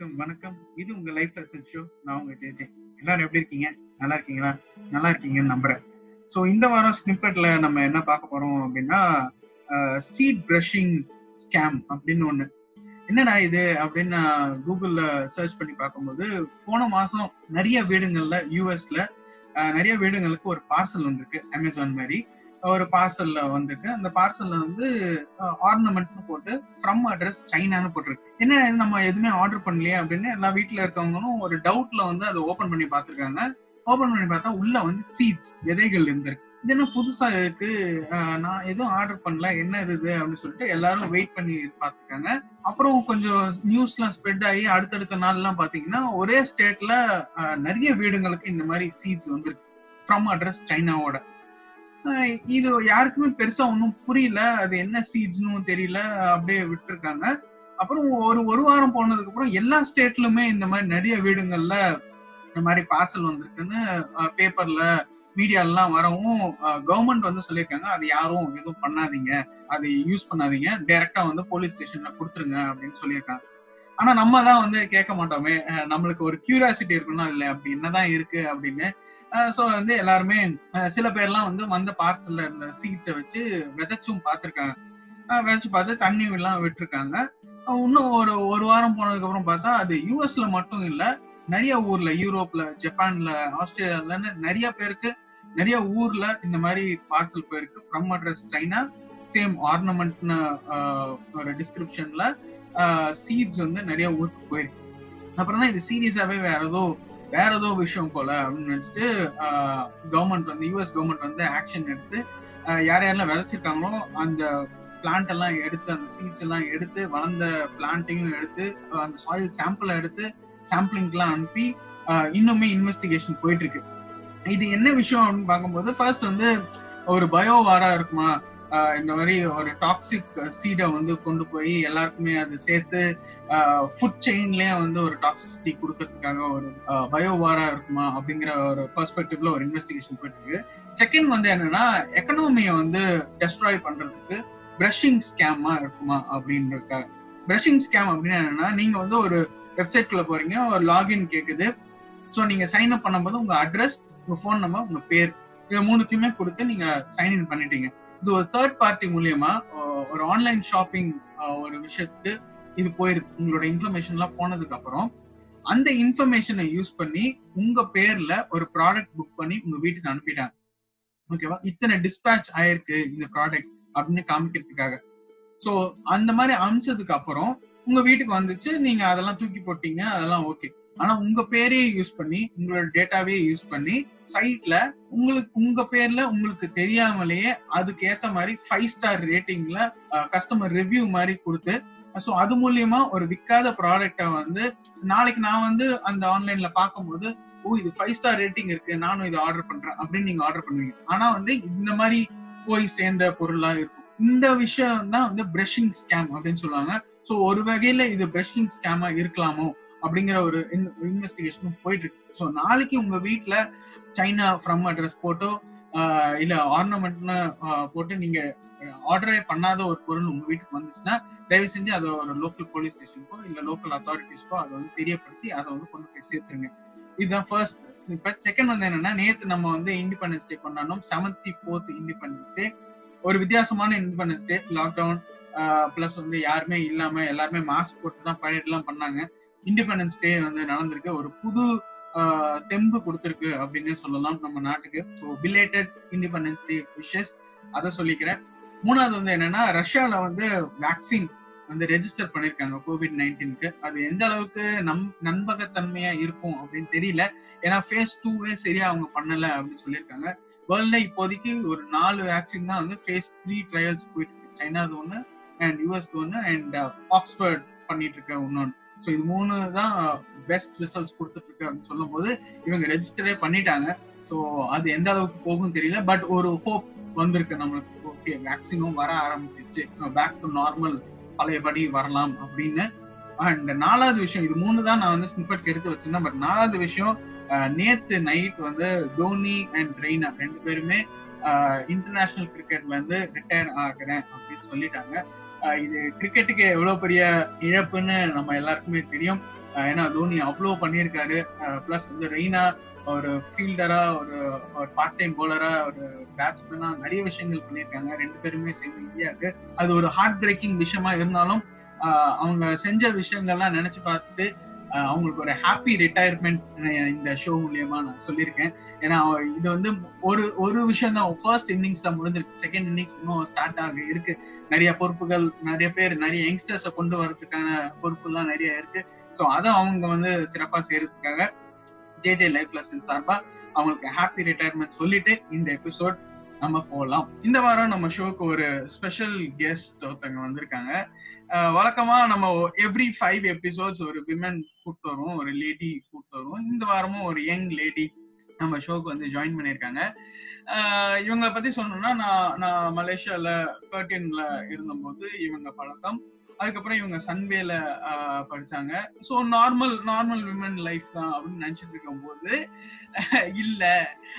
வணக்கம் வணக்கம். இது உங்க லைஃப் லெசன் ஷோ நான் உங்க ஜெஜே எல்லாரும் எப்படி இருக்கீங்க? நல்லா இருக்கீங்களா? நல்லா இருக்கீங்கன்னு நம்புறேன். ஸோ இந்த வாரம் ஸ்னிப்பெட்ல நம்ம என்ன பார்க்க போறோம் அப்படின்னா சீட் பிரஷிங் ஸ்கேம் அப்படின்னு ஒண்ணு. என்னடா இது அப்படின்னு நான் கூகுள்ல சர்ச் பண்ணி பார்க்கும்போது போன மாசம் நிறைய வீடுங்கள்ல யூஎஸ்ல நிறைய வீடுங்களுக்கு ஒரு பார்சல் வந்திருக்கு அமேசான் மாதிரி. ஒரு பார்சல்ல வந்திருக்கு அந்த பார்சல்ல வந்து ஆர்னமெண்ட்னு போட்டு ஃப்ரம் அட்ரஸ் சைனான்னு போட்டிருக்கு. என்ன நம்ம எதுவுமே ஆர்டர் பண்ணலையே அப்படின்னு எல்லா வீட்டுல இருக்கவங்களும் ஒரு டவுட்ல வந்து அதை ஓபன் பண்ணி பாத்துருக்காங்க ஓபன் பண்ணி பார்த்தா உள்ள வந்து சீட்ஸ் விதைகள் இருந்திருக்கு. இது என்ன புதுசா இருக்கு? நான் எதுவும் ஆர்டர் பண்ணல. என்ன இது அப்படின்னு சொல்லிட்டு எல்லாரும் வெயிட் பண்ணி பாத்துருக்காங்க அப்புறம் கொஞ்சம் நியூஸ் எல்லாம் ஸ்ப்ரெட் ஆகி அடுத்தடுத்த நாள் எல்லாம் பாத்தீங்கன்னா ஒரே ஸ்டேட்ல நிறைய வீடுங்களுக்கு இந்த மாதிரி சீட்ஸ் வந்துருக்கு. ஃப்ரம் அட்ரஸ் சைனாவோட இது யாருக்குமே பெருசா ஒன்றும் புரியல. அது என்ன சீட்ஸ்னு தெரியல. அப்படியே விட்டுருக்காங்க. அப்புறம் ஒரு ஒரு வாரம் போனதுக்கு அப்புறம் எல்லா ஸ்டேட்லுமே இந்த மாதிரி நிறைய வீடுங்கள்ல இந்த மாதிரி பார்சல் வந்திருக்குன்னு பேப்பர்ல மீடியாலாம் வரவும் கவர்மெண்ட் வந்து சொல்லியிருக்காங்க. அது யாரும் எதுவும் பண்ணாதீங்க. அதை யூஸ் பண்ணாதீங்க. டைரக்டா வந்து போலீஸ் ஸ்டேஷன்ல கொடுத்துருங்க அப்படின்னு சொல்லியிருக்காங்க. ஆனா நம்ம தான் வந்து கேட்க மாட்டோமே. நம்மளுக்கு ஒரு கியூரியாசிட்டி இருக்கணும் அதுல அப்படி என்னதான் இருக்கு அப்படின்னு ஸோ வந்து எல்லாருமே சில பேர்லாம் வந்து வந்த பார்சல்ல இருந்த சீட்ஸை வச்சு விதைச்சும் பார்த்துருக்காங்க விதைச்சு பார்த்து தண்ணி எல்லாம் விட்டுருக்காங்க. இன்னும் ஒரு ஒரு வாரம் போனதுக்கு அப்புறம் பார்த்தா அது யூஎஸ்ல மட்டும் இல்ல நிறைய ஊர்ல யூரோப்ல ஜப்பான்ல ஆஸ்திரேலியாலன்னு நிறைய பேருக்கு நிறைய ஊர்ல இந்த மாதிரி பார்சல் போயிருக்கு. ஃப்ரம் அட்ரஸ் சைனா சேம் ஆர்னமெண்ட்னு ஒரு டிஸ்கிரிப்ஷன்ல சீட்ஸ் வந்து நிறைய ஊருக்கு போயிருக்கு. அப்புறம் தான் இது சீரியஸாவே வேற ஏதோ வேற ஏதோ விஷயம் போல அப்படின்னு நினைச்சிட்டு கவர்மெண்ட் வந்து யூஎஸ் கவர்மெண்ட் வந்து ஆக்ஷன் எடுத்து யார் யாரெல்லாம் விதைச்சிருக்காங்களோ அந்த பிளான்ட் எல்லாம் எடுத்து அந்த சீட்ஸ் எல்லாம் எடுத்து வளர்ந்த பிளான்ட்டையும் எடுத்து அந்த சாயில் சாம்பிளை எடுத்து சாம்பிளிங்லாம் அனுப்பி இன்னுமே இன்வெஸ்டிகேஷன் போயிட்டு இருக்கு. இது என்ன விஷயம் அப்படின்னு பார்க்கும்போது ஃபர்ஸ்ட் வந்து ஒரு பயோவாரா இருக்குமா? இந்த மாதிரி ஒரு டாக்ஸிக் சீடை வந்து கொண்டு போய் எல்லாருக்குமே அது சேர்த்து ஃபுட் செயின்லயே வந்து ஒரு டாக்ஸிசிட்டி கொடுக்கறதுக்காக ஒரு பயோவாரா இருக்குமா அப்படிங்கிற ஒரு பெர்ஸ்பெக்டிவ்ல ஒரு இன்வெஸ்டிகேஷன் போயிட்டு இருக்கு செகண்ட் வந்து என்னன்னா எக்கனாமியை வந்து டெஸ்ட்ராய் பண்றதுக்கு பிரஷிங் ஸ்கேமா இருக்குமா அப்படின்றதுக்காக. பிரஷிங் ஸ்கேம் அப்படின்னு என்னன்னா நீங்க வந்து ஒரு வெப்சைட்குள்ள போறீங்க ஒரு லாகின் கேக்குது. ஸோ நீங்க சைன் அப் பண்ணும்போது உங்க அட்ரஸ் உங்க ஃபோன் நம்பர் உங்க பேர் இது மூணுத்தையுமே கொடுத்து நீங்க சைன் இன் பண்ணிட்டீங்க. இது ஒரு தேர்ட் பார்ட்டி மூலியமா ஒரு ஆன்லைன் ஷாப்பிங் ஒரு விஷயத்துக்கு இது போயிருக்கு. உங்களோட இன்ஃபர்மேஷன் எல்லாம் போனதுக்கு அப்புறம் அந்த இன்ஃபர்மேஷனை யூஸ் பண்ணி உங்க பேர்ல ஒரு ப்ராடக்ட் புக் பண்ணி உங்க வீட்டுக்கு அனுப்பிட்டாங்க. ஓகேவா இத்தனை டிஸ்பேச் ஆயிருக்கு இந்த ப்ராடக்ட் அப்படின்னு காமிக்கிறதுக்காக. ஸோ அந்த மாதிரி அமிச்சதுக்கு அப்புறம் உங்க வீட்டுக்கு வந்துச்சு. நீங்க அதெல்லாம் தூக்கி போட்டீங்க. அதெல்லாம் ஓகே ஆனா உங்க பேரையே யூஸ் பண்ணி உங்களோட டேட்டாவே யூஸ் பண்ணி சைட்ல உங்களுக்கு உங்க பேர்ல உங்களுக்கு தெரியாமலேயே அதுக்கு ஏத்த மாதிரி ஃபைவ் ஸ்டார் ரேட்டிங்ல கஸ்டமர் ரிவ்யூ மாதிரி கொடுத்து ஸோ அது மூலியமா ஒரு விற்காத ப்ராடக்டை வந்து நாளைக்கு நான் வந்து அந்த ஆன்லைன்ல பார்க்கும்போது ஓ இது ஃபைவ் ஸ்டார் ரேட்டிங் இருக்கு நானும் இதை ஆர்டர் பண்றேன் அப்படின்னு நீங்க ஆர்டர் பண்ணுவீங்க. ஆனா வந்து இந்த மாதிரி போய் சேர்ந்த பொருளா இருக்கும். இந்த விஷயம் தான் வந்து பிரஷிங் ஸ்கேம் அப்படின்னு சொல்லுவாங்க. ஸோ ஒரு வகையில இது பிரஷிங் ஸ்கேமா இருக்கலாமோ? அப்படிங்கிற ஒரு இன்வெஸ்டிகேஷனும் போயிட்டு இருக்கு ஸோ நாளைக்கு உங்க வீட்டுல சைனா ஃப்ரம் அட்ரஸ் போட்டோ இல்ல ஆர்னமெண்ட்னு போட்டு நீங்க ஆர்டரே பண்ணாத ஒரு பொருள் உங்க வீட்டுக்கு வந்துச்சுன்னா தயவு செஞ்சு அதை ஒரு லோக்கல் போலீஸ் ஸ்டேஷனுக்கோ இல்ல லோக்கல் அத்தாரிட்டிஸ்க்கோ அதை வந்து தெரியப்படுத்தி அதை வந்து கொண்டு போய் சேர்த்துருங்க. இதுதான் ஃபர்ஸ்ட் இப்ப செகண்ட் வந்து என்னன்னா நேத்து நம்ம வந்து இண்டிபெண்டன்ஸ் டே கொண்டாடணும் செவன்டி ஃபோர்த் இண்டிபெண்டன்ஸ் டே ஒரு வித்தியாசமான இண்டிபெண்டன்ஸ் டே லாக்டவுன் பிளஸ் வந்து யாருமே இல்லாம எல்லாருமே மாஸ்க் போட்டு தான் பரேட் எல்லாம் பண்ணாங்க. இண்டிபெண்டன்ஸ் டே வந்து நடந்திருக்கு. ஒரு புது தெம்பு கொடுத்துருக்கு அப்படின்னு சொல்லலாம் நம்ம நாட்டுக்கு. So belated independence day wishes அதை சொல்லிக்கிறேன். மூணாவது வந்து என்னன்னா ரஷ்யால வந்து வேக்சின் வந்து ரெஜிஸ்டர் பண்ணிருக்காங்க கோவிட் நைன்டீனுக்கு அது எந்த அளவுக்கு நம் நம்பகத்தன்மையா இருக்கும் அப்படின்னு தெரியல. ஏன்னா ஃபேஸ் டூவே சரியா அவங்க பண்ணல அப்படின்னு சொல்லியிருக்காங்க. வேர்ல்ட்ல இப்போதைக்கு ஒரு நாலு வேக்சின் தான் வந்து ஃபேஸ் த்ரீ ட்ரையல்ஸ் போயிட்டு இருக்கு. சைனாது ஒன்று அண்ட் யூஎஸ் ஒன்று அண்ட் ஆக்ஸ்பர்ட் பண்ணிட்டு இருக்க இன்னொன்று ஸோ இது மூணு தான் பெஸ்ட் ரிசல்ட்ஸ் கொடுத்துட்டு இருக்கு சொல்லும் போது இவங்க ரெஜிஸ்டரே பண்ணிட்டாங்க. ஸோ அது எந்த அளவுக்கு போகும் தெரியல. பட் ஒரு ஹோப் வந்திருக்கு நம்மளுக்கு. ஓகே வேக்சினும் வர ஆரம்பிச்சிச்சு பேக் டு நார்மல் பழையபடி வரலாம் அப்படின்னு. அண்ட் நாலாவது விஷயம் இது மூணு தான் நான் வந்து ஸ்னிப்பட் எடுத்து வச்சிருந்தேன். பட் நாலாவது விஷயம் நேத்து நைட் வந்து தோனி அண்ட் ரெய்னா ரெண்டு பேருமே இன்டர்நேஷனல் கிரிக்கெட்ல இருந்து ரிட்டையர் ஆகிறேன் அப்படின்னு சொல்லிட்டாங்க. இது கிரிக்கெட்டுக்கு எவ்வளவு பெரிய இழப்புன்னு நம்ம எல்லாருக்குமே தெரியும். ஏன்னா தோனி அவ்வளோ பண்ணியிருக்காரு. பிளஸ் வந்து ரெய்னா ஒரு ஃபீல்டரா ஒரு ஒரு பார்ட் டைம் போலரா ஒரு பேட்ஸ்மேனா நிறைய விஷயங்கள் பண்ணியிருக்காங்க. ரெண்டு பேருமே சேர்ந்து இந்தியாவுக்கு அது ஒரு ஹார்ட் பிரேக்கிங் விஷயமா இருந்தாலும் அவங்க செஞ்ச விஷயங்கள்லாம் நினைச்சு பார்த்துட்டு அவங்களுக்கு ஒரு ஹாப்பி ரிட்டையர்மெண்ட் இந்த ஷோ மூலியமா நான் சொல்லியிருக்கேன். ஏன்னா இது வந்து ஒரு ஒரு விஷயம் தான் ஃபர்ஸ்ட் இன்னிங்ஸ் தான் முடிஞ்சிருக்கு. செகண்ட் இன்னிங்ஸ் இன்னும் ஸ்டார்ட் ஆக இருக்கு. நிறைய பொறுப்புகள் நிறைய பேர் நிறைய யங்ஸ்டர்ஸை கொண்டு வரதுக்கான பொறுப்புலாம் நிறைய இருக்கு. ஸோ அதை அவங்க வந்து சிறப்பா செய்யறதுக்காக ஜே ஜே லைஃப் லெசன் சார்பா அவங்களுக்கு ஹாப்பி ரிட்டையர்மெண்ட் சொல்லிட்டு இந்த எபிசோட் நம்ம போகலாம் இந்த வாரம் நம்ம ஷோக்கு ஒரு ஸ்பெஷல் கெஸ்ட் ஒருத்தவங்க வந்திருக்காங்க. வழக்கமா நம்ம எவ்ரி ஃபைவ் எபிசோட்ஸ் ஒரு விமன் கூப்பிட்டு வருவோம் ஒரு லேடி கூப்பிட்டு வருவோம். இந்த வாரமும் ஒரு யங் லேடி நம்ம ஷோக்கு வந்து ஜாயின் பண்ணியிருக்காங்க. இவங்களை பத்தி சொல்லணும்னா நான் நான் மலேசியால கர்டின்ல இருந்தபோது இவங்க பழக்கம். அதுக்கப்புறம் இவங்க சன்வேல படிச்சாங்க. So normal normal women life தான் அப்படின்னு நினைச்சிட்டு இருக்கும் போது இல்ல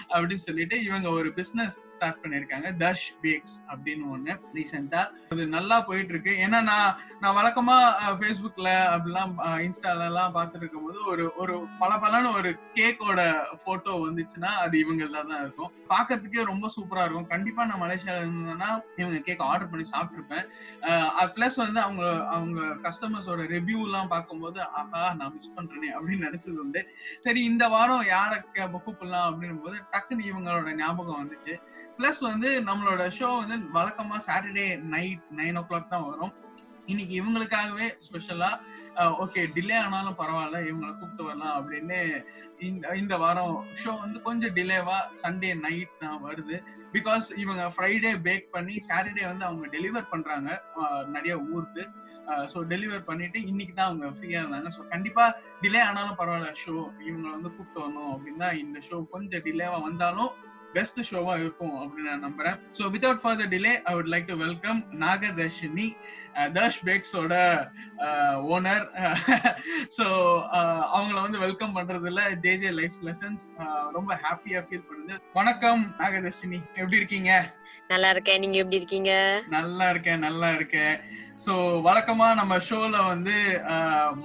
அப்படின்னு சொல்லிட்டு இவங்க ஒரு பிசினஸ் ஸ்டார்ட் பண்ணிருக்காங்க தர்ஷ் பேக்ஸ் அப்படின்னு ஒண்ணு ரீசெண்டா அது நல்லா போயிட்டு இருக்கு. ஏன்னா நான் நான் வழக்கமா ஃபேஸ்புக்ல அப்படிலாம் இன்ஸ்டால எல்லாம் பார்த்துட்டு இருக்கும் போது ஒரு ஒரு பல பலன்னு ஒரு கேக்கோட போட்டோ வந்துச்சுன்னா அது இவங்கள தான் இருக்கும். பார்க்கறதுக்கே ரொம்ப சூப்பரா இருக்கும். கண்டிப்பா நான் மலேசியால இருந்தேன்னா இவங்க கேக் ஆர்டர் பண்ணி சாப்பிட்டுருப்பேன் பிளஸ் வந்து அவங்க அவங்க கஸ்டமர்ஸோட ரிவ்யூ எல்லாம் பார்க்கும்போது ஆஹா நான் மிஸ் பண்றேனே அப்படின்னு நினைச்சது உண்டு. சரி இந்த வாரம் யார கூப்பிடலாம் அப்படின்னும் போது டக்குன்னு இவங்களோட ஞாபகம் வந்துச்சு. பிளஸ் வந்து நம்மளோட ஷோ வந்து வழக்கமா Saturday night nine o'clock தான் வரும். இன்னைக்கு இவங்களுக்காகவே ஸ்பெஷலா ஓகே டிலே ஆனாலும் பரவாயில்ல இவங்களை கூப்பிட்டு வரலாம் அப்படின்னு இந்த இந்த வாரம் ஷோ வந்து கொஞ்சம் டிலேவா சண்டே நைட் தான் வருது. பிகாஸ் இவங்க ஃப்ரைடே பேக் பண்ணி சாட்டர்டே வந்து அவங்க டெலிவர் பண்றாங்க நிறைய ஊருக்கு. ஸோ டெலிவர் பண்ணிட்டு இன்னைக்கு தான் அவங்க ஃப்ரீயா இருந்தாங்க. ஸோ கண்டிப்பா டிலே ஆனாலும் பரவாயில்ல ஷோ இவங்களை வந்து கூப்பிட்டு வரணும் அப்படின்னா இந்த ஷோ கொஞ்சம் டிலேவா வந்தாலும் பெஸ்ட் ஷோவா இருக்கும் அப்படின்னு நான் நம்புறேன். So without further delay I would like to welcome Nagadharshini Dharsh பேக்ஸோட owner so அவங்கள வந்து வெல்கம் பண்றதுல ஜே ஜே லைஃப் லெசன்ஸ் ரொம்ப ஹாப்பியா ஃபீல் பண்ணுது. வணக்கம் நாகதர்ஷினி எப்படி இருக்கீங்க? நல்லா இருக்கேன். நீங்க எப்படி இருக்கீங்க? நல்லா இருக்கேன் நல்லா இருக்கேன். சோ வழக்கமா நம்ம ஷோல வந்து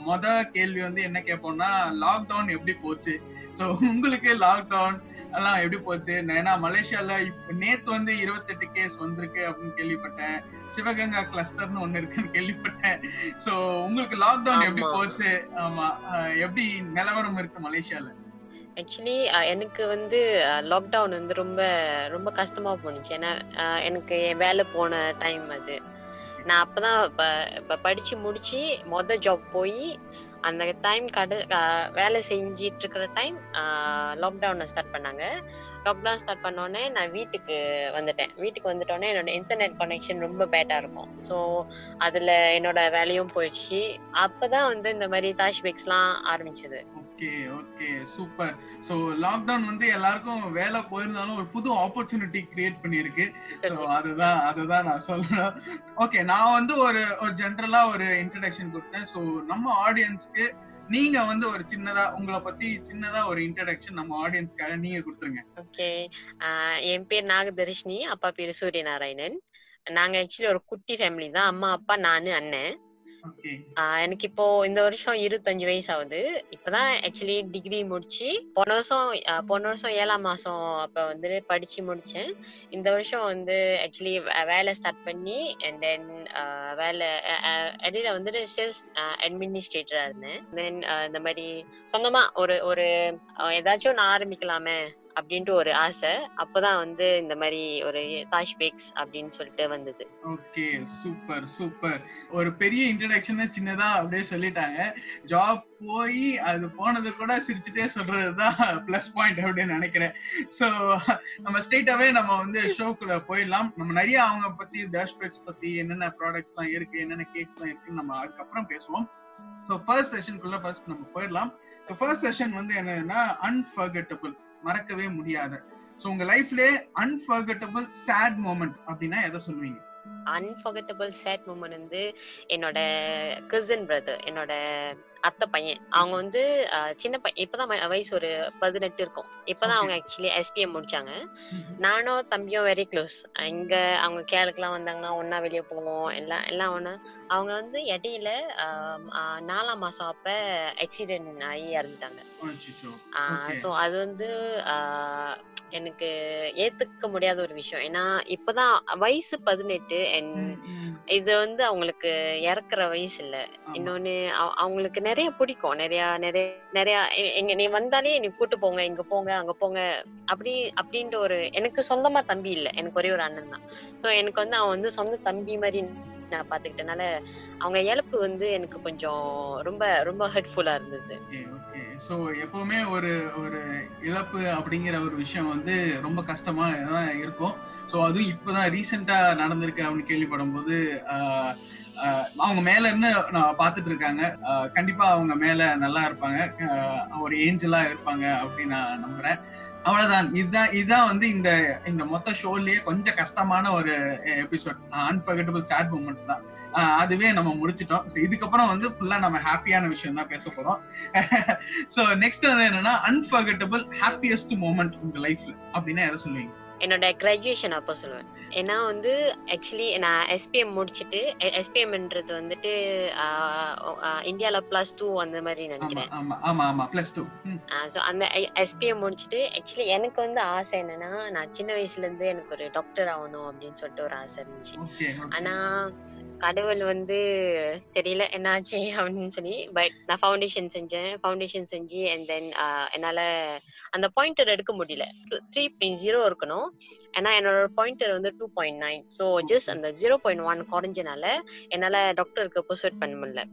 மொத கேள்வி வந்து என்ன கேட்போம்னா லாக்டவுன் எப்படி போச்சு? சோ உங்களுக்கு லாக்டவுன் எல்லாம் எப்படி போச்சு? ஏன்னா மலேசியால நேத்து வந்து இருபத்தெட்டு கேஸ் வந்திருக்கு அப்படின்னு கேள்விப்பட்டேன். சிவகங்கா கிளஸ்டர்னு ஒண்ணு இருக்குன்னு கேள்விப்பட்டேன். சோ உங்களுக்கு லாக்டவுன் எப்படி போச்சு? ஆமா. எப்படி நிலவரம் இருக்கு மலேசியால? ஆக்சுவலி எனக்கு வந்து லாக்டவுன் வந்து ரொம்ப ரொம்ப கஷ்டமா போனுச்சு ஏன்னா எனக்கு என் வேலை போன டைம் அது. நான் அப்பதான் இப்ப படிச்சு முடிச்சு மொதல் ஜாப் போய் அந்த டைம் கடை வேலை செஞ்சிட்டு இருக்கிற டைம் லாக்டவுனை ஸ்டார்ட் பண்ணாங்க. லாக்டவுன் ஸ்டார்ட் பண்ணோடனே நான் வீட்டுக்கு வந்துட்டேன். வீட்டுக்கு வந்துட்டோடனே என்னோட இன்டர்நெட் கனெக்ஷன் ரொம்ப பேட்டா இருக்கும். ஸோ அதுல என்னோட வேலையும் போயிடுச்சு. அப்பதான் வந்து இந்த மாதிரி தாஷ் பேக்ஸ்லாம் ஆரம்பிச்சது. Okay okay super so lockdown வந்து எல்லாருக்கும் வேலை போயிருந்தாலும் ஒரு புது ஆப்பர்ச்சுனிட்டி கிரியேட் பண்ணிருக்கு ஸோ அதுதான் அதுதான் நான் சொல்லணும். ஓகே நான் வந்து ஒரு ஒரு ஜென்ரலா ஒரு இன்ட்ரடக்ஷன் கொடுத்தேன். ஸோ நம்ம ஆடியன்ஸ்க்கு நீங்க வந்து ஒரு சின்னதா உங்களை பத்தி சின்னதா ஒரு இன்ட்ரடக்ஷன் நம்ம ஆடியன்ஸ்க்காக நீங்க கொடுத்துருங்க. ஓகே என் பேர் நாகதர்ஷினி அப்பா பேர் சூரியநாராயணன். நாங்க ஆக்சுவலி ஒரு குட்டி ஃபேமிலி தான். அம்மா அப்பா நானு அண்ணன். எனக்கு இப்போ இந்த வருஷம் இருபத்தஞ்சு வயசு ஆகுது இப்பதான் ஆக்சுவலி டிகிரி முடிச்சு போன வருஷம் போன வருஷம் ஏழாம் மாசம் அப்ப வந்து படிச்சு முடிச்சேன். இந்த வருஷம் வந்து ஆக்சுவலி வேலை ஸ்டார்ட் பண்ணி அண்ட் தென் வேலை இடையில வந்துட்டு சேல்ஸ் அட்மினிஸ்ட்ரேட்டரா இருந்தேன். தென் இந்த மாதிரி சொந்தமா ஒரு ஒரு ஏதாச்சும் நான் ஆரம்பிக்கலாமே. அப்படின்ட்டு ஒரு ஆசை. அப்பதான் வந்து இந்த மாதிரி ஒரு தாஷ் பேக்ஸ் அப்படின்னு சொல்லிட்டு வந்தது. Okay super super. ஒரு பெரிய இன்ட்ரடக்ஷன் சின்னதா அப்படியே சொல்லிட்டாங்க. ஜாப் போய் அது போனது கூட சிரிச்சுட்டே சொல்றதுதான் பிளஸ் பாயிண்ட் அப்படின்னு நினைக்கிறேன். சோ நம்ம ஸ்ட்ரெயிட்டாவே நம்ம வந்து ஷோக்குள்ள போயிடலாம். நம்ம நிறைய அவங்க பத்தி டேஷ் பேக்ஸ் பத்தி என்னென்ன ப்ராடக்ட்ஸ் எல்லாம் இருக்கு என்னென்ன கேக்ஸ் எல்லாம் இருக்குன்னு நம்ம அதுக்கப்புறம் பேசுவோம். ஸோ ஃபர்ஸ்ட் செஷனுக்குள்ள ஃபர்ஸ்ட் நம்ம போயிடலாம். ஸோ ஃபர்ஸ்ட் செஷன் வந்து என்னன்னா அன்ஃபர்கட்டபிள் மறக்கவே முடியாத. சோ உங்க லைஃப்ல அன்ஃபர்கட்டபிள் சேட் மூமெண்ட் அப்படின்னா எதை சொல்லுவீங்க? அன்ஃபர்கட்டபிள் சேட் மூமெண்ட் வந்து என்னோட கசின் பிரதர் என்னோட அத்தை பையன். அவங்க வந்து சின்ன பையன். இப்பதான் வயசு ஒரு பதினெட்டு இருக்கும். இப்பதான் அவங்க ஆக்சுவலி எஸ்பிஎம் முடிச்சாங்க. நானும் தம்பியும் வெரி க்ளோஸ் இங்க அவங்க கேளுக்குலாம் வந்தாங்கன்னா ஒண்ணா வெளியே போவோம். எல்லாம் எல்லாம் ஒண்ணா. அவங்க வந்து இடையில நாலாம் மாசம் அப்ப ஆக்சிடென்ட் ஆகி இறந்துட்டாங்க. ஸோ அது வந்து எனக்கு ஏத்துக்க முடியாத ஒரு விஷயம். ஏன்னா இப்பதான் வயசு பதினெட்டு. இது வந்து அவங்களுக்கு இறக்குற வயசு இல்ல. இன்னொன்னு அவ- அவங்களுக்கு நிறைய பிடிக்கும். நிறைய நிறைய நிறைய எங்க நீ வந்தாலே நீ கூட்டு போங்க இங்க போங்க அங்க போங்க. அப்படி அப்படின்ற ஒரு எனக்கு சொந்தமா தம்பி இல்ல. எனக்கு ஒரே ஒரு அண்ணன் தான். சோ எனக்கு வந்து அவன் வந்து சொந்த தம்பி மாதிரி நான் பாத்துக்கிட்டனால அவங்க இழப்பு வந்து எனக்கு கொஞ்சம் ரொம்ப ரொம்ப ஹெல்ப்ஃபுல்லா இருந்தது. ஓகே ஸோ எப்பவுமே ஒரு ஒரு இழப்பு அப்படிங்கிற ஒரு விஷயம் வந்து ரொம்ப கஷ்டமா தான் இருக்கும். ஸோ அதுவும் இப்போதான் ரீசெண்டா நடந்திருக்கு அப்படின்னு கேள்விப்படும் போது ஆஹ், அவங்க மேல இருந்து நான் இருக்காங்க. கண்டிப்பா அவங்க மேல நல்லா இருப்பாங்க. ஆஹ், ஒரு ஏஞ்சலா இருப்பாங்க அப்படின்னு நான் நம்புறேன். அவ்வளவுதான். இதுதான் இதுதான் வந்து இந்த இந்த மொத்த ஷோலயே கொஞ்சம் கஷ்டமான ஒரு எபிசோட் அன்பர்கட்டபிள் சேட் மூமெண்ட் தான். ஆஹ் அதுவே நம்ம முடிச்சிட்டோம். ஸோ இதுக்கப்புறம் வந்து ஃபுல்லா நம்ம ஹாப்பியான விஷயம் தான் பேச போறோம். ஸோ நெக்ஸ்ட் வந்து என்னன்னா அன்பர்கட்டபிள் ஹாப்பியஸ்ட் மூமெண்ட் உங்க லைஃப்ல அப்படின்னா எதை சொல்லுவீங்க? என்னோட கிராஜுவேஷன் அப்போ சொல்லுவேன். ஏன்னா வந்து ஆக்சுவலி நான் எஸ்பிஎம் முடிச்சுட்டு எஸ்பிஎம்ன்றது வந்துட்டு இந்தியால பிளஸ் டூ அந்த மாதிரி நினைக்கிறேன். ஸோ அந்த எஸ்பிஎம் முடிச்சுட்டு ஆக்சுவலி எனக்கு வந்து ஆசை என்னன்னா நான் சின்ன வயசுல இருந்து எனக்கு ஒரு டாக்டர் ஆகணும் அப்படின்னு சொல்லிட்டு ஒரு ஆசை இருந்துச்சு. ஆனா கடவுள் வந்து தெரியல என்னாச்சு அப்படின்னு சொல்லி பட் நான் ஃபவுண்டேஷன் செஞ்சேன். ஃபவுண்டேஷன் செஞ்சு அண்ட் தென் என்னால அந்த பாயிண்டர் எடுக்க முடியல. த்ரீ பாயிண்ட் ஜீரோ இருக்கணும். ஏன்னா என்னோட பாயிண்டர் வந்து two point nine so just அந்த ஜீரோ பாயிண்ட் ஒன் குறைஞ்சனால என்னால டாக்டருக்கு பர்சுவேட் பண்ண முடியல.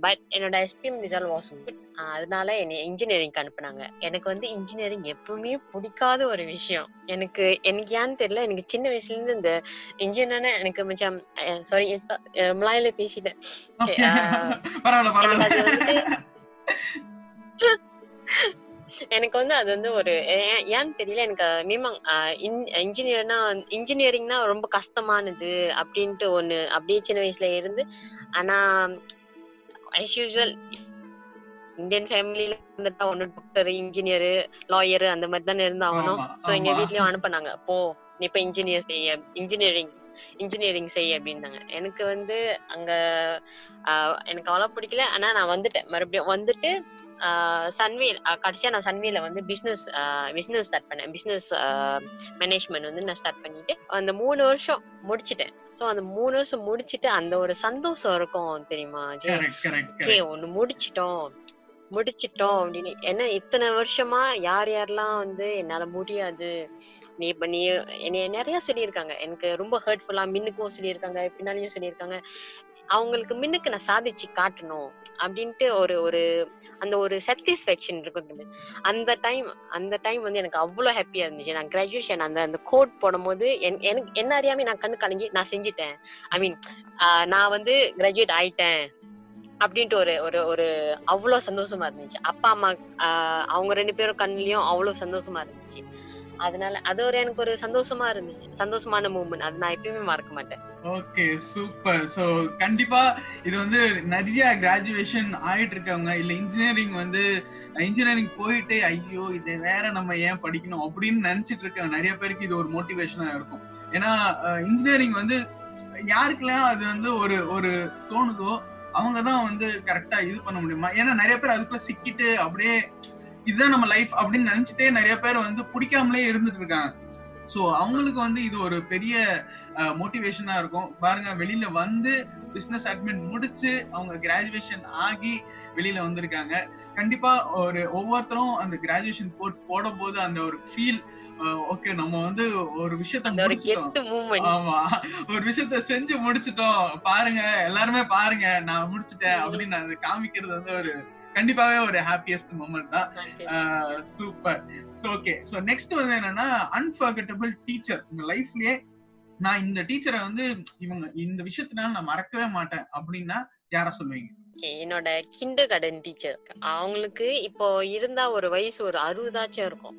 பட் என்னோட எஸ்பிஎம் ரிசல்ட் வாஸ் குட் அதனால என்னை இன்ஜினியரிங் அனுப்புனாங்க. எனக்கு வந்து இன்ஜினியரிங் எப்பவுமே பிடிக்காத ஒரு விஷயம். எனக்கு எனக்கு ஏன்னு தெரியல எனக்கு சின்ன வயசுல இருந்து இந்த இன்ஜினியர் எனக்கு மச்சான் சாரி மலாயில பேசிட்டேன். எனக்கு வந்து அது வந்து ஒரு ஏன் ஏன்னு தெரியல எனக்கு மீமாங் இன்ஜினியர்னா இன்ஜினியரிங்னா ரொம்ப கஷ்டமானது அப்படின்ட்டு ஒண்ணு அப்படியே சின்ன வயசுல இருந்து. ஆனா as யூஸ்வல் இந்தியன் ஃபேமிலில இருந்துட்டா ஒண்ணு டாக்டர் இன்ஜினியர் லாயர் அந்த மாதிரி தானே இருந்தாகணும். சோ எங்க. வீட்லயும் அனுப்புனாங்க. போ நீ இப்ப இன்ஜினியர் செய்ய இன்ஜினியரிங் இன்ஜினியரிங் செய்ய அப்படின்னாங்க. எனக்கு வந்து அங்க எனக்கு அவ்வளவு பிடிக்கல. ஆனா நான் வந்துட்டேன். மறுபடியும் வந்துட்டு சன்வேல் கடைசியா நான் சன்வேல வந்து பிசினஸ் பிசினஸ் ஸ்டார்ட் பண்ணேன். பிசினஸ் மேனேஜ்மெண்ட் வந்து நான் ஸ்டார்ட் பண்ணிட்டு அந்த மூணு வருஷம் முடிச்சிட்டேன். சோ அந்த மூணு வருஷம் முடிச்சிட்டு அந்த ஒரு சந்தோஷம் இருக்கும் தெரியுமா கரெக்ட் ஒண்ணு முடிச்சிட்டோம். முடிச்சிட்டோம் அப்படின்னு. ஏன்னா இத்தனை வருஷமா யார் யாரெல்லாம் வந்து என்னால முடியாது. நீ இப்ப நீ என்னைய நிறைய சொல்லியிருக்காங்க. எனக்கு ரொம்ப ஹர்ட்ஃபுல்லா மின்னுக்கும் சொல்லியிருக்காங்க பின்னாலையும் சொல்லியிருக்காங்க. அவங்களுக்கு மின்னுக்கு நான் சாதிச்சு காட்டணும் அப்படின்ட்டு ஒரு ஒரு அந்த ஒரு சாட்டிஸ்ஃபேக்ஷன் இருக்கும் அந்த டைம் அந்த டைம் வந்து எனக்கு அவ்வளோ ஹாப்பியா இருந்துச்சு. நான் கிராஜுவேஷன் அந்த அந்த கோட் போடும்போது என்- எனக்கு என்ன அறியாம நான் கண்ணு கலங்கி நான் செஞ்சுட்டேன். ஐ மீன் நான் வந்து கிராஜுவேட் ஆயிட்டேன் அப்படின்ட்டு ஒரு ஒரு ஒரு அவ்வளோ சந்தோஷமா இருந்துச்சு. அப்பா அம்மா அவங்க ரெண்டு பேரும் கண்ணுலயும் அவ்வளோ சந்தோஷமா இருந்துச்சு. அதனால அது ஒரு எனக்கு ஒரு சந்தோஷமா இருந்துச்சு. சந்தோஷமான மூமெண்ட் அது நான் எப்பயுமே மறக்க மாட்டேன். ஓகே சூப்பர் சோ கண்டிப்பா இது வந்து நிறைய கிராஜுவேஷன் ஆயிட்டு இருக்கவங்க இல்ல இன்ஜினியரிங் வந்து இன்ஜினியரிங் போயிட்டு ஐயோ இதை வேற நம்ம ஏன் படிக்கணும் அப்படின்னு நினைச்சிட்டு இருக்காங்க நிறைய பேருக்கு இது ஒரு மோட்டிவேஷனா இருக்கும். ஏன்னா இன்ஜினியரிங் வந்து யாருக்கெல்லாம் அது வந்து ஒரு ஒரு தோணுதோ அவங்க தான் வந்து கரெக்டா இது பண்ண முடியுமா? ஏன்னா நிறைய பேர் அதுக்குள்ள சிக்கிட்டு அப்படியே இதுதான் நம்ம லைஃப் அப்படின்னு நினைச்சிட்டே நிறைய பேர் வந்து பிடிக்காமலே இருந்துட்டு இருக்காங்க. சோ அவங்களுக்கு வந்து இது ஒரு பெரிய மோட்டிவேஷனா இருக்கும். பாருங்க வெளியில வந்து பிசினஸ் அட்மின் முடிச்சு அவங்க கிராஜுவேஷன் ஆகி வெளியில வந்திருக்காங்க. கண்டிப்பா ஒரு ஒவ்வொருத்தரும் அந்த கிராஜுவேஷன் போட் போடும் போது அந்த ஒரு ஃபீல் ஓகே நம்ம வந்து ஒரு விஷயத்த முடிச்சிட்டோம். ஆமா. ஒரு விஷயத்த செஞ்சு முடிச்சிட்டோம். பாருங்க எல்லாருமே பாருங்க நான் முடிச்சிட்டேன் அப்படின்னு அது காமிக்கிறது வந்து ஒரு கண்டிப்பாவே ஒரு ஹாப்பியஸ்ட் மூமெண்ட் தான். Super so okay so next வந்து என்னன்னா அன்ஃபர்கட்டபிள் டீச்சர் உங்க லைஃப்லயே நான் இந்த டீச்சரை வந்து இவங்க இந்த விஷயத்தினால நான் மறக்கவே மாட்டேன் அப்படின்னா யார சொல்லுவீங்க? என்னோட கிண்டர் கார்டன் டீச்சர் அவங்களுக்கு இப்போ இருந்தா ஒரு வயசு ஒரு அறுபதாச்சும் இருக்கும்.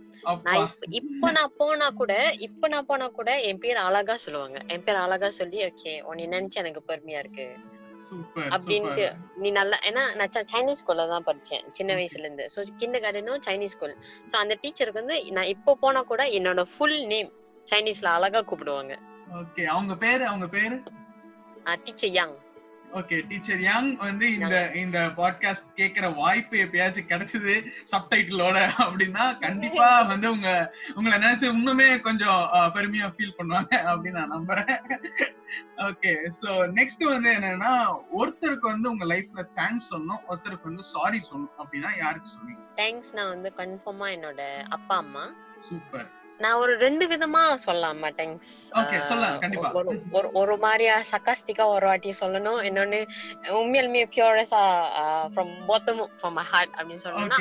நான் இப்ப நான் போனா கூட இப்ப நான் போனா கூட என் பேர் அழகா சொல்லுவாங்க. என் பேர் அழகா சொல்லி ஓகே உன்னை நினைச்சு எனக்கு பெருமையா இருக்கு. அப்படின்ட்டு நீ நல்லா ஏன்னா நான் சைனீஸ் ஸ்கூல்ல தான் படிச்சேன் சின்ன வயசுல இருந்து ஸோ கிண்டர் கார்டனும் சைனீஸ் ஸ்கூல் ஸோ அந்த டீச்சருக்கு வந்து நான் இப்போ போனா கூட என்னோட ஃபுல் நேம் சைனீஸ்ல அழகா கூப்பிடுவாங்க. ஓகே அவங்க பேரு அவங்க பேரு? Teacher Yang okay teacher Yang வந்து இந்த இந்த பாட்காஸ்ட் கேக்குற வாய்ப்பு எப்பயாச்சும் கிடைச்சது சப்டைட்டிலோட அப்படின்னா கண்டிப்பா வந்து உங்க உங்களை நினைச்சு இன்னுமே கொஞ்சம் பெருமையா ஃபீல் பண்ணுவாங்க அப்படின்னு நான் நம்புறேன். ஓகே சோ நெக்ஸ்ட் வந்து என்னன்னா ஒருத்தருக்கு வந்து உங்க லைஃப்ல தேங்க்ஸ் சொல்லணும் ஒருத்தருக்கு வந்து சாரி சொல்லணும் அப்படின்னா யாருக்கு சொல்லுவீங்க தேங்க்ஸ் நான் வந்து கன்ஃபார்மா என்னோட அப்பா அம்மா. சூப்பர் நான் ஒரு ரெண்டு விதமா சொல்லலாமா தேங்க்ஸ் Okay, சொல்லலாம், கண்டிப்பா. ஒரு ஒரு ஒரு மாதிரியா சக்காஸ்டிக்கா ஒரு வாட்டி சொல்லணும். இன்னொன்னு உண்மையாலுமே பியூரஸா from bottom from my heart அப்படின்னு சொல்லணும்னா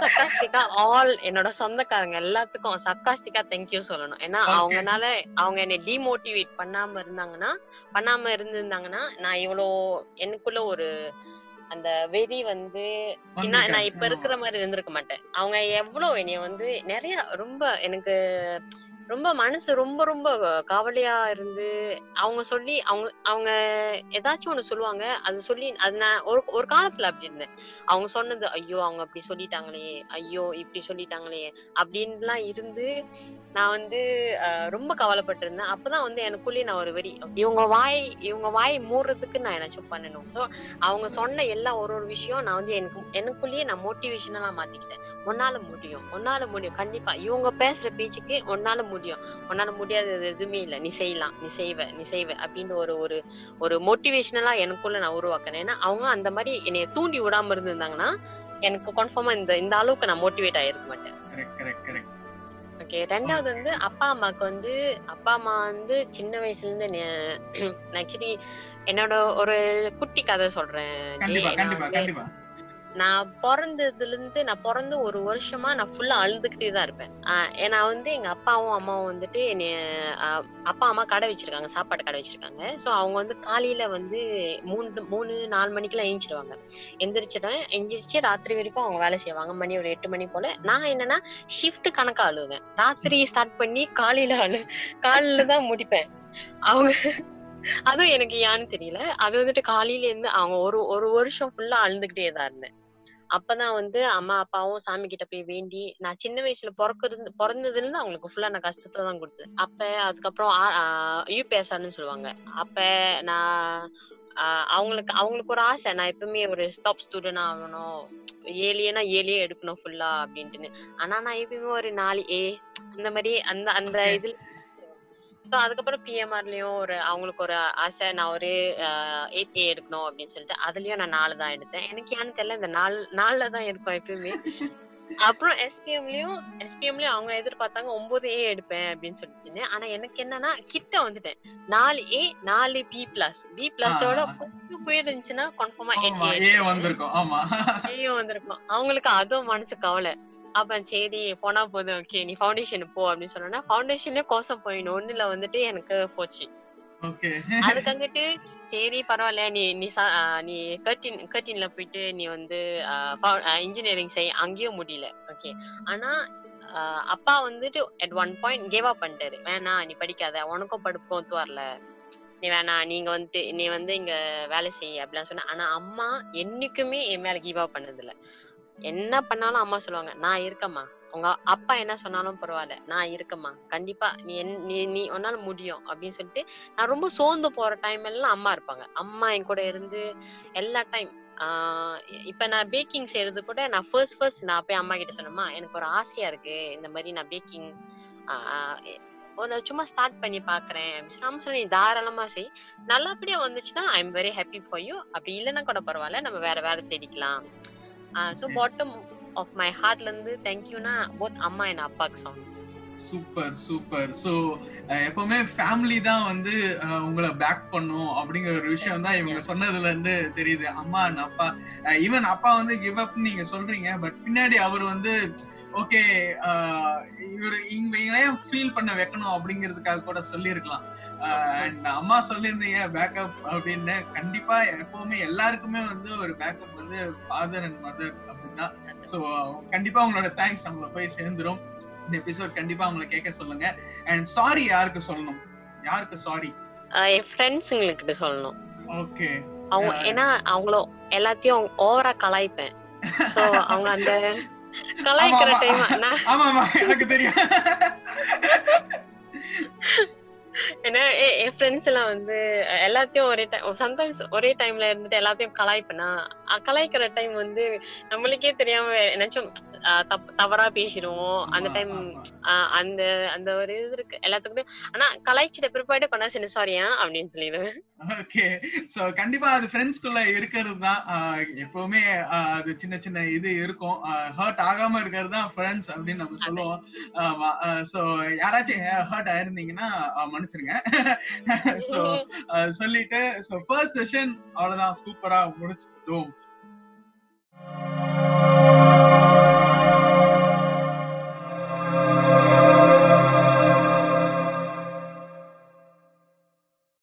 சக்காஸ்டிக்கா ஆல் என்னோட சொந்தக்காரங்க எல்லாத்துக்கும் சக்காஸ்டிக்கா தேங்க்யூ சொல்லணும். ஏன்னா. அவங்கனால அவங்க என்னை டிமோட்டிவேட் பண்ணாம இருந்தாங்கன்னா பண்ணாம இருந்திருந்தாங்கன்னா நான் இவ்வளோ எனக்குள்ள ஒரு அந்த வெறி வந்து நான் நான் இப்ப இருக்கிற மாதிரி இருந்திருக்க மாட்டேன். அவங்க எவ்வளவு என்னைய வந்து நிறைய ரொம்ப எனக்கு ரொம்ப மனசு ரொம்ப ரொம்ப கவலையா இருந்து அவங்க சொல்லி அவங்க அவங்க ஏதாச்சும் ஒண்ணு சொல்லுவாங்க. அது சொல்லி அது நான் ஒரு ஒரு காலத்துல அப்படி இருந்தேன். அவங்க சொன்னது ஐயோ அவங்க அப்படி சொல்லிட்டாங்களே ஐயோ இப்படி சொல்லிட்டாங்களே அப்படின்லாம் இருந்து நான் வந்து ரொம்ப கவலைப்பட்டிருந்தேன். அப்பதான் வந்து எனக்குள்ளேயே நான் ஒரு வெறி இவங்க வாய் இவங்க வாய் மூடுறதுக்கு நான் ஏதாச்சும் பண்ணணும். ஸோ அவங்க சொன்ன எல்லா ஒரு ஒரு விஷயம் நான் வந்து எனக்கு எனக்குள்ளேயே நான் மோட்டிவேஷனெல்லாம் மாத்திக்கிட்டேன். ஒன்னால முடியும் ஒன்னால முடியும். கண்டிப்பா இவங்க பேசுற பேச்சுக்கு ஒன்னால முடியும். உன்னால முடியாதது எதுவுமே இல்ல. நீ செய்யலாம். நீ செய்வ. நீ செய்வ. அப்படின்னு ஒரு ஒரு ஒரு மோட்டிவேஷனலா எனக்குள்ள நான் உருவாக்கினேன். ஏன்னா அவங்க அந்த மாதிரி என்னைய தூண்டி விடாம இருந்திருந்தாங்கன்னா எனக்கு கன்ஃபார்மா இந்த இந்த அளவுக்கு நான் மோட்டிவேட் ஆயிருக்க மாட்டேன். ஓகே ரெண்டாவது வந்து அப்பா அம்மாக்கு வந்து அப்பா அம்மா வந்து சின்ன வயசுல இருந்து ஆக்சுவலி என்னோட ஒரு குட்டி கதை சொல்றேன். நான் கண்டிப்பா நான் பிறந்ததுல இருந்து நான் பிறந்து ஒரு வருஷமா நான் ஃபுல்லா அழுதுகிட்டே தான் இருப்பேன். ஆஹ் ஏன்னா வந்து எங்க அப்பாவும் அம்மாவும் வந்துட்டு என்னைய அப்பா அம்மா கடை வச்சிருக்காங்க சாப்பாடு கடை வச்சிருக்காங்க. சோ அவங்க வந்து காலையில வந்து மூணு மூணு நாலு மணிக்கெல்லாம் எழுந்திருவாங்க எந்திரிச்சிடுவேன். எந்திரிச்சு ராத்திரி வரைக்கும் அவங்க வேலை செய்வாங்க. மணி ஒரு எட்டு மணி போல. நான் என்னன்னா ஷிஃப்ட் கணக்கா அழுவேன். ராத்திரி ஸ்டார்ட் பண்ணி காலையில அழு காலில தான் முடிப்பேன். அவங்க அதுவும் எனக்கு ஏன்னு தெரியல. அது வந்துட்டு காலையில இருந்து அவங்க ஒரு ஒரு வருஷம் ஃபுல்லா அழுதுகிட்டே தான் இருந்தேன். அப்பதான் வந்து அம்மா அப்பாவும் சாமி கிட்ட போய் வேண்டி நான் சின்ன வயசுல பிறக்கிறது பிறந்ததுல இருந்து அவங்களுக்கு ஃபுல்லா நான் கஷ்டத்தை தான் கொடுத்தேன். அப்ப அதுக்கப்புறம் யூபிஎஸ்ஆர்னு சொல்லுவாங்க. அப்ப நான் அவங்களுக்கு அவங்களுக்கு ஒரு ஆசை. நான் எப்பவுமே ஒரு டாப் ஸ்டூடெண்ட் ஆகணும். ஏழியனா ஏழியே எடுக்கணும் ஃபுல்லா அப்படின்ட்டுன்னு. ஆனா நான் எப்பயுமே ஒரு நாலு ஏ அந்த மாதிரி அந்த அந்த. இதுல ஸோ அதுக்கப்புறம் பிஎம்ஆர்லயும் ஒரு அவங்களுக்கு ஒரு ஆசை நான் ஒரு எயிட் ஏ எடுக்கணும் அப்படின்னு சொல்லிட்டு அதுலயும் நான் நாலு தான் எடுத்தேன். எனக்கு ஏன்னு தெரியல இந்த நாலு நாலுல தான் இருக்கும் எப்பயுமே. அப்புறம் எஸ்பிஎம்லயும் எஸ்பிஎம்லயும் அவங்க எதிர்பார்த்தாங்க ஒன்பது ஏ எடுப்பேன் அப்படின்னு சொல்லிட்டு ஆனா எனக்கு என்னன்னா கிட்ட வந்துட்டேன். நாலு ஏ நாலு பி பிளஸ் பி பிளஸோட. கொஞ்சம் கன்ஃபார்மா ஆமா எயிட் ஏ வந்திருக்கும். அவங்களுக்கு அதுவும் மனசு கவலை. அப்ப சரி போனா போதும். ஓகே நீ ஃபவுண்டேஷன் போ அப்படின்னு சொன்னா ஃபவுண்டேஷன்லயே கோசம் போயிடும் ஒண்ணுல வந்துட்டு எனக்கு போச்சு. ஓகே. அதுக்கு வந்துட்டு சரி பரவாயில்ல. நீ நீ நீ கர்டின் கர்டின்ல போயிட்டு நீ வந்து இன்ஜினியரிங் செய். அங்கேயும் முடியல. ஓகே. ஆனா அப்பா வந்துட்டு at one point gave up பண்ணிட்டாரு. வேணாம் நீ படிக்காத. உனக்கும் படிப்புக்கும் ஒத்து வரல. நீ வேணாம் நீங்க வந்துட்டு நீ வந்து இங்க வேலை செய் அப்படிலாம் சொன்ன ஆனா அம்மா என்னைக்குமே என் மேல கிவ் அப் பண்ணது இல்ல என்ன பண்ணாலும் அம்மா சொல்லுவாங்க நான் இருக்கம்மா. உங்க அப்பா என்ன சொன்னாலும் பரவாயில்ல நான் இருக்கம்மா. கண்டிப்பா நீ என்- நீ நீ உன்னால முடியும் அப்படின்னு சொல்லிட்டு நான் ரொம்ப சோர்ந்து போற டைம் எல்லாம் அம்மா இருப்பாங்க. அம்மா என் கூட இருந்து எல்லா டைம் ஆஹ் இப்ப நான் பேக்கிங் செய்யறது கூட நான் ஃபர்ஸ்ட் ஃபர்ஸ்ட் நான் போய் அம்மா கிட்ட சொன்னேம்மா எனக்கு ஒரு ஆசையா இருக்கு இந்த மாதிரி நான் பேக்கிங் ஒரு சும்மா ஸ்டார்ட் பண்ணி பாக்குறேன். அப்படின்னு சொல்லி நீ தாராளமா செய். நல்லபடியா வந்துச்சுன்னா I am very happy for you அப்படி இல்லைன்னா கூட பரவாயில்ல நம்ம வேற வேற தேடிக்கலாம். ஸோ. பாட்டம் ஆஃப் மை ஹார்ட்ல இருந்து தேங்க்யூனா போத் அம்மா என் அப்பாவுக்கு சொன்னேன் சூப்பர் சூப்பர் சோ எப்பவுமே ஃபேமிலி தான் வந்து உங்களை பேக் பண்ணும் அப்படிங்கிற ஒரு விஷயம் தான் இவங்க சொன்னதுல இருந்து தெரியுது. அம்மா and அப்பா. ஈவன் அப்பா வந்து கிவ் அப் நீங்க சொல்றீங்க பட் பின்னாடி அவர் வந்து ஓகே இவர் இவங்க ஏன் ஃபீல் பண்ண வைக்கணும் அப்படிங்கிறதுக்காக கூட சொல்லியிருக்கலாம். அண்ட் அம்மா சொல்லியிருந்தீங்க பேக்கப் அப்படின்னு. கண்டிப்பா எப்பவுமே எல்லாருக்குமே வந்து ஒரு பேக்கப் வந்து ஃபாதர் அண்ட் மதர் அப்படின்னா ஸோ கண்டிப்பா உங்களோட தேங்க்ஸ் அவங்கள போய் சேர்ந்துரும். இந்த எபிசோட் கண்டிப்பா அவங்கள கேட்க சொல்லுங்க. அண்ட் சாரி யாருக்கு சொல்லணும்? யாருக்கு சாரி என் ஃப்ரெண்ட்ஸுங்களுக்கு சொல்லணும். ஓகே அவங்க ஏன்னா அவங்கள எல்லாத்தையும் ஓவரா கலாய்ப்பேன். சோ அவங்க அந்த கலாய்க்கிற டைம் ஆமா. ஆமா எனக்கு தெரியும். ஏன்னா என் ஃப்ரெண்ட்ஸ் எல்லாம் வந்து எல்லாத்தையும் ஒரே டைம் சம்டைம்ஸ் ஒரே டைம்ல இருந்துட்டு எல்லாத்தையும் கலாய்ப்பேனா. கலாய்க்கிற டைம் வந்து நம்மளுக்கே தெரியாம நினைச்சோம் தவறா பேசிடுவோம். அந்த டைம் அந்த அந்த ஒரு இது இருக்கு. எல்லாத்துக்கும் ஆனா கலாய்ச்சிட்ட பிற்பாடு கொண்டா சின்ன சாரியா அப்படின்னு சொல்லிடுவேன். ஓகே. சோ கண்டிப்பா அது ஃப்ரெண்ட்ஸ்குள்ள இருக்கிறது தான். எப்பவுமே அது சின்ன சின்ன இது இருக்கும். ஹர்ட் ஆகாம இருக்கிறது தான் ஃப்ரெண்ட்ஸ் அப்படின்னு நம்ம சொல்லுவோம். சோ யாராச்சும் ஹர்ட் ஆயிருந்தீங்கன்னா மன்னிச்சிருங்க. சோ சொல்லிட்டு சோ ஃபர்ஸ்ட் செஷன் அவ்வளவுதான். சூப்பரா முடிச்சிட்டோம்.